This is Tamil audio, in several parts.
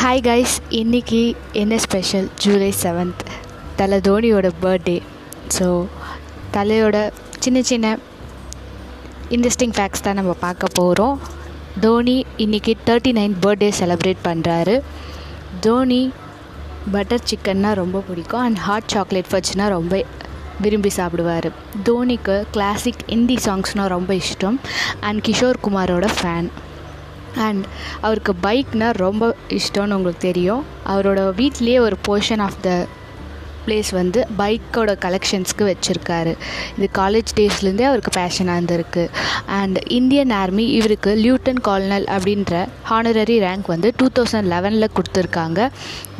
ஹாய் கைஸ் இன்றைக்கி என்ன ஸ்பெஷல் ஜூலை செவன்த் தலை தோனியோட பர்த்டே ஸோ தலையோட சின்ன சின்ன இன்ட்ரெஸ்டிங் ஃபேக்ட்ஸ் தான் நம்ம பார்க்க போகிறோம் தோனி இன்றைக்கி தேர்ட்டி நைன் பர்த்டே செலப்ரேட் பண்ணுறாரு தோனி பட்டர் சிக்கன்னா ரொம்ப பிடிக்கும். அண்ட் ஹாட் சாக்லேட் ஃபட்ஸ்னால் ரொம்ப விரும்பி சாப்பிடுவார். தோனிக்கு கிளாசிக் ஹிந்தி சாங்ஸ்னால் ரொம்ப இஷ்டம். அண்ட் கிஷோர் குமாரோட ஃபேன் அண்ட் அவருக்கு பைக்னால் ரொம்ப இஷ்டம்னு உங்களுக்கு தெரியும். அவரோட வீட்லேயே ஒரு போர்ஷன் ஆஃப் த பிளேஸ் வந்து பைக்கோட கலெக்ஷன்ஸ்க்கு வச்சுருக்காரு. இது காலேஜ் டேஸ்லேருந்தே அவருக்கு பேஷனாக இருந்திருக்கு. அண்ட் இந்தியன் ஆர்மி இவருக்கு லியூட்டன் கால்னல் அப்படின்ற ஹானரரி ரேங்க் வந்து டூ தௌசண்ட் லெவனில் கொடுத்துருக்காங்க.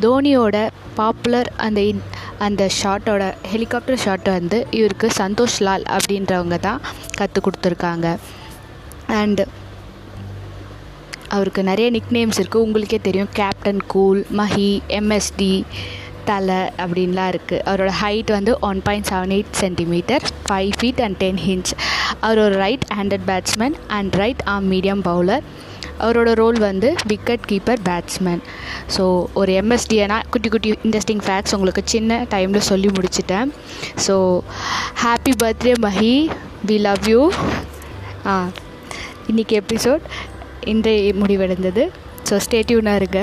தோனியோட பாப்புலர் அந்த இன் அந்த ஷாட்டோட ஹெலிகாப்டர் ஷாட்டை வந்து இவருக்கு சந்தோஷ் லால் அப்படின்றவங்க தான் கற்றுக் கொடுத்துருக்காங்க. அண்டு அவருக்கு நிறைய நிக் நேம்ஸ் இருக்குது உங்களுக்கே தெரியும். கேப்டன் கூல் மஹி எம்எஸ்டி தலை அப்படின்லாம் இருக்குது அவரோட ஹைட் வந்து one point seven eight centimetre five feet and ten inch அவர் ஒரு right handed batsman and right arm medium bowler அவரோட ரோல் வந்து விக்கெட் கீப்பர் பேட்ஸ்மேன் ஸோ ஒரு எம்எஸ்டினா குட்டி குட்டி இன்ட்ரெஸ்டிங் ஃபேக்ட்ஸ் உங்களுக்கு சின்ன டைமில் சொல்லி முடிச்சிட்டேன். So happy birthday Mahi we love you ah இன்றைக்கி எபிசோட் இன்றைய முடிவடைந்தது. ஸோ ஸ்டேட்யூனாக இருங்க.